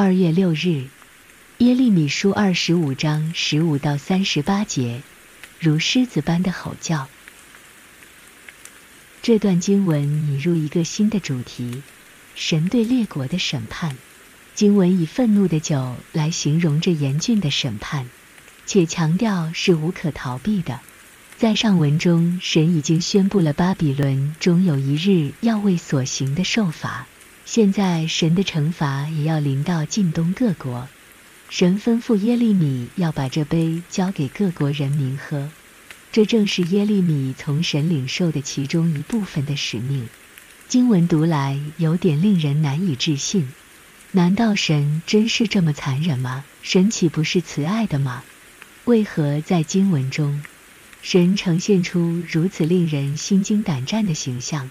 二月六日，耶利米书二十五章十五到三十八节，如狮子般的吼叫。这段经文引入一个新的主题：神对列国的审判。经文以愤怒的酒来形容这严峻的审判，且强调是无可逃避的。在上文中，神已经宣布了巴比伦终有一日要为所行的受罚。现在，神的惩罚也要临到近东各国。神吩咐耶利米要把这杯交给各国人民喝，这正是耶利米从神领受的其中一部分的使命。经文读来有点令人难以置信，难道神真是这么残忍吗？神岂不是慈爱的吗？为何在经文中，神呈现出如此令人心惊胆战的形象？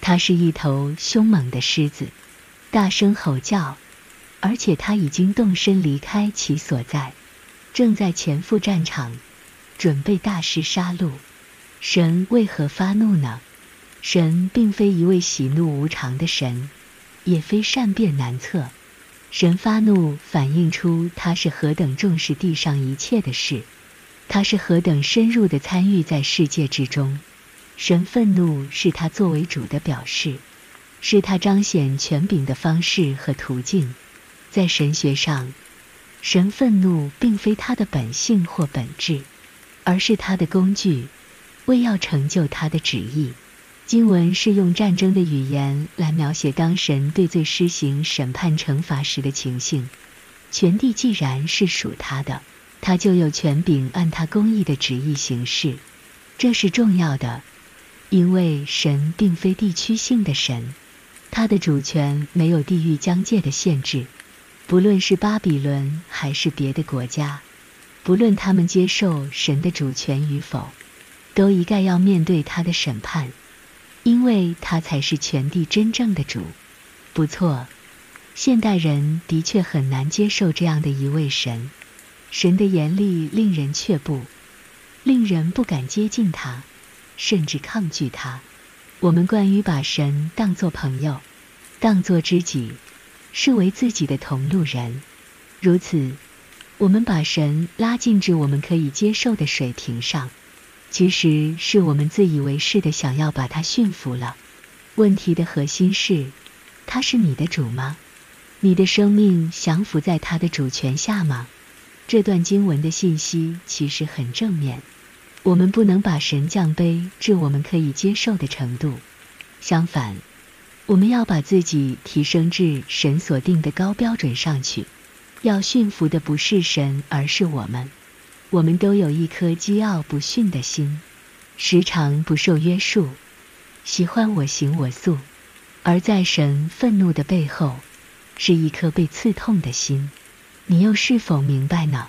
他是一头凶猛的狮子，大声吼叫，而且他已经动身离开其所在，正在前赴战场，准备大肆杀戮。神为何发怒呢？神并非一位喜怒无常的神，也非善变难测。神发怒反映出他是何等重视地上一切的事，他是何等深入地参与在世界之中。神愤怒是他作为主的表示，是他彰显权柄的方式和途径。在神学上，神愤怒并非他的本性或本质，而是他的工具，为要成就他的旨意。经文是用战争的语言来描写当神对罪施行审判惩罚时的情形。全地既然是属他的，他就有权柄按他公义的旨意行事，这是重要的。因为神并非地区性的神，他的主权没有地域疆界的限制。不论是巴比伦还是别的国家，不论他们接受神的主权与否，都一概要面对他的审判，因为他才是全地真正的主。不错，现代人的确很难接受这样的一位神，神的严厉令人却步，令人不敢接近他。甚至抗拒他。我们惯于把神当作朋友，当作知己，视为自己的同路人。如此，我们把神拉近至我们可以接受的水平上，其实是我们自以为是的想要把他驯服了。问题的核心是：他是你的主吗？你的生命降服在他的主权下吗？这段经文的信息其实很正面。我们不能把神降卑至我们可以接受的程度，相反，我们要把自己提升至神所定的高标准上去。要驯服的不是神，而是我们。我们都有一颗桀骜不驯的心，时常不受约束，喜欢我行我素。而在神愤怒的背后，是一颗被刺痛的心。你又是否明白呢？